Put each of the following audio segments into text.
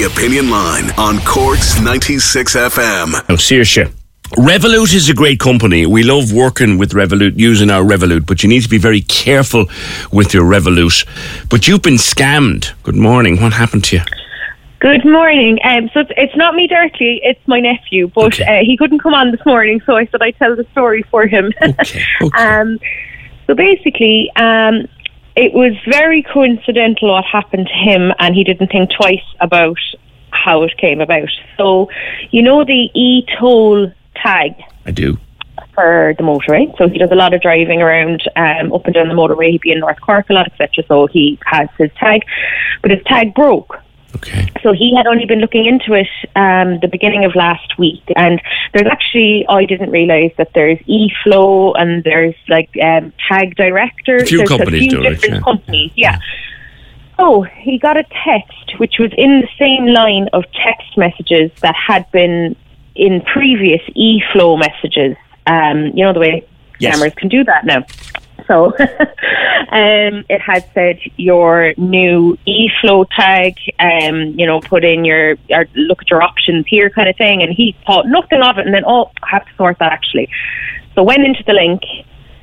The Opinion Line on Corks 96 FM. Oh, Saoirse. Revolut is a great company. We love working with Revolut, using our Revolut, but you need to be very careful with your Revolut. But you've been scammed. Good morning. What happened to you? Good morning. Um, so it's, it's not me directly, it's my nephew, but Okay. uh, he couldn't come on this morning, so I said I'd tell the story for him. Okay, okay. um, so basically, um, it was very coincidental what happened to him, and he didn't think twice about how it came about. So, you know the e-toll tag I do. for the motorway. So he does a lot of driving around um, up and down the motorway. He'd be in North Cork a lot, etc. So he has his tag, but his tag broke. Okay. So he had only been looking into it um, the beginning of last week, and there's actually I didn't realise that there's eFlow and there's like um, Tag Director. A few there's companies a few do it, different yeah. companies, yeah. So he got a text which was in the same line of text messages that had been in previous eFlow messages. Um, you know the way Yes. cameras can do that now. So um, it had said your new eFlow tag, um, you know, put in your, or look at your options here kind of thing. And he thought nothing of it and then, oh, I have to sort that actually. So went into the link.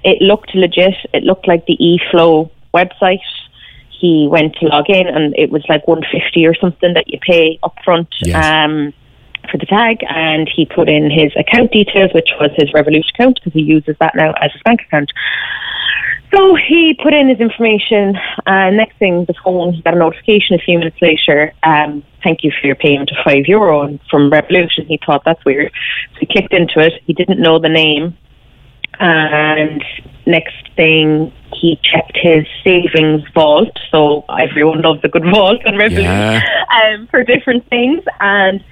It looked legit. It looked like the eFlow website. He went to log in and it was like 150 or something that you pay up front. Yes. Um, for the tag and he put in his account details, which was his Revolut account because he uses that now as his bank account. So he put in his information, and next thing, the phone, he got a notification a few minutes later. Um, thank you for your payment of five euro and from Revolution. He thought that's weird, so he clicked into it. He didn't know the name, and next thing, he checked his savings vault. So everyone loves a good vault on Revolut Yeah. um, for different things. And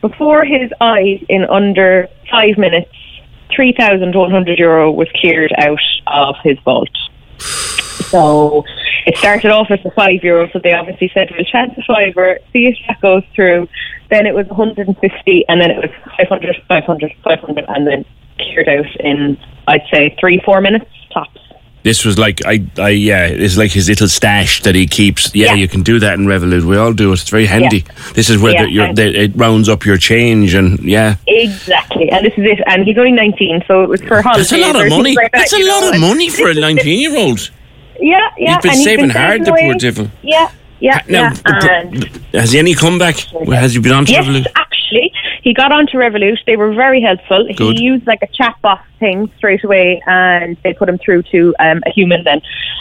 before his eyes, in under five minutes, 3,100 euro was cleared out of his vault. So it started off as a five euro, so they obviously said, we'll chance a fiver, see if that goes through. Then it was 150, and then it was 500, 500, 500, and then cleared out in, I'd say, three, four minutes tops. This was like I, I yeah, it's like his little stash that he keeps. Yeah, Yeah. you can do that in Revolut. We all do it. It's very handy. This is where Yeah, the, your, the, it rounds up your change, and yeah, Exactly, and this is it. And he's only 19, so it was for holidays. that's a lot of money. like that, That's a know, lot of money for a nineteen-year-old. Yeah, yeah. He's been and saving hard, the away. poor devil. Yeah, yeah, Now, yeah. And has he any comeback? Where has he been on yes, Revolut? Actually, he got onto Revolut. They were very helpful. Good. He used like a chatbot thing straight away, and they put him through to um, a human then,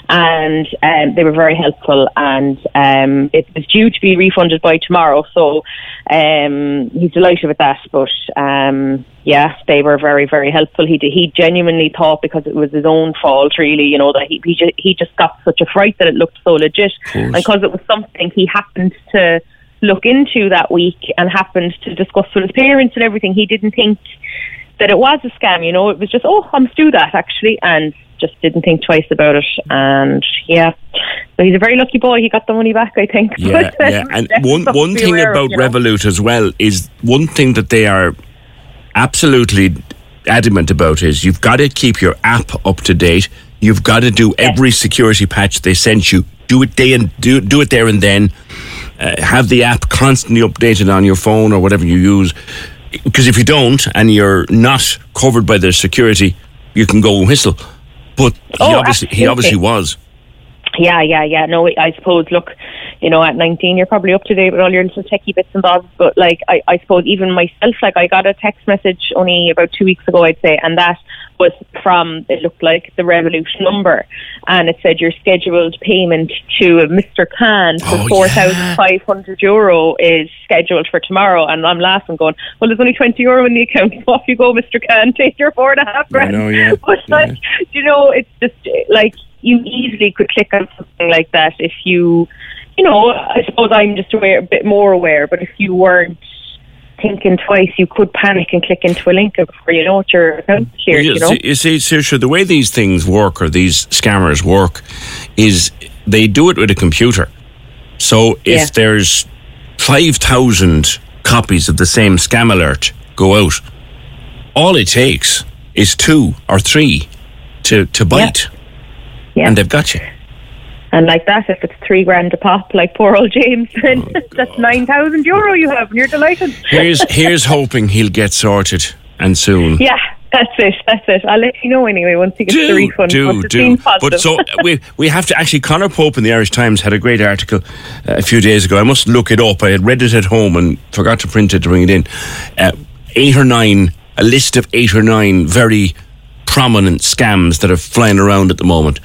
and um, they were very helpful. And um, it was due to be refunded by tomorrow, so um, he's delighted with that. But um, yeah, they were very, very helpful. He he genuinely thought because it was his own fault, really, you know, that he he just, he just got such a fright that it looked so legit, and because it was something he happened to look into that week and happened to discuss with his parents and everything. He didn't think that it was a scam, you know, it was just, oh, I must do that actually, and just didn't think twice about it. And yeah, so he's a very lucky boy. He got the money back, I think. Yeah, yeah. And one one thing of, about know. Revolut as well is one thing that they are absolutely adamant about is you've got to keep your app up to date. You've got to do every security patch they sent you. Do it day and do do it there and then. Uh, have the app constantly updated on your phone or whatever you use. Because if you don't and you're not covered by their security, you can go and whistle. But he Oh, obviously he obviously was. Yeah, yeah, yeah. No, I suppose. Look, you know, at 19, you're probably up to date with all your little techie bits and bobs. But like, I, I suppose even myself, like, I got a text message only about two weeks ago, I'd say, and that was from it looked like the Revolution number, and it said your scheduled payment to Mr. Khan for Oh, four thousand five hundred euro is scheduled for tomorrow. And I'm laughing, going, well, there's only twenty euro in the account. So off you go, Mr. Khan. Take your four and a half grand. know, yeah, But yeah. like, you know, it's just like you easily could click on something like that if you, you know, I suppose I'm just aware, a bit more aware, but if you weren't thinking twice, you could panic and click into a link before you know what your account Well, you, you know? see, you see, Saoirse, the way these things work or these scammers work is they do it with a computer. So if Yeah. there's 5,000 copies of the same scam alert go out, all it takes is two or three to, to bite, Yeah. and they've got you. And like that, if it's three grand a pop, like poor old James, then Oh, that's 9,000 euro you have and you're delighted. Here's, here's hoping he'll get sorted and soon. Yeah, that's it, that's it. I'll let you know anyway once he gets the do, refund. do, do. But so we we have to actually. Conor Pope in the Irish Times had a great article uh, a few days ago. I must look it up. I had read it at home and forgot to print it to bring it in. Uh, eight or nine, a list of eight or nine very prominent scams that are flying around at the moment.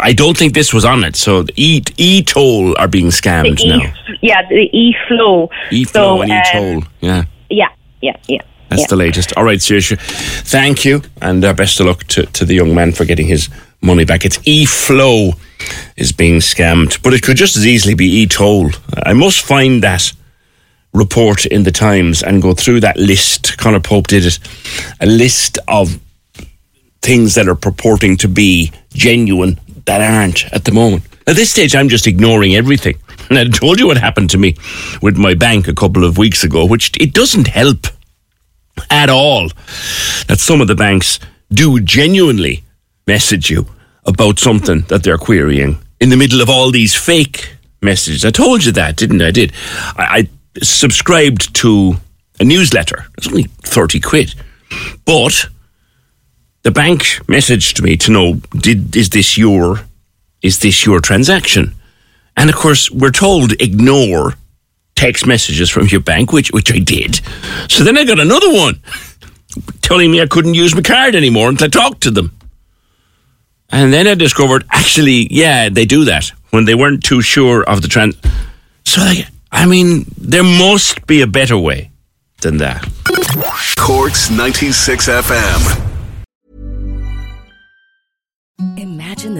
I don't think this was on it. So e e toll are being scammed the now. e, yeah, the e-flow. E flow So, and um, e toll. Yeah. Yeah, yeah, yeah. That's yeah. the latest. All right, Saoirse. Thank you, and uh, best of luck to, to the young man for getting his money back. It's eFlow is being scammed, but it could just as easily be eToll. I must find that report in the Times and go through that list. Conor Pope did it. A list of things that are purporting to be genuine that aren't at the moment. At this stage, I'm just ignoring everything. And I told you what happened to me with my bank a couple of weeks ago, which it doesn't help at all that some of the banks do genuinely message you about something that they're querying in the middle of all these fake messages. I told you that, didn't I? I did. I, I subscribed to a newsletter. It's only 30 quid. But the bank messaged me to know did is this your is this your transaction? And of course, we're told ignore text messages from your bank, which which I did. So then I got another one telling me I couldn't use my card anymore until I talked to them. And then I discovered actually, yeah, they do that when they weren't too sure of the trans. So like, I mean, there must be a better way than that. Corks 96 FM.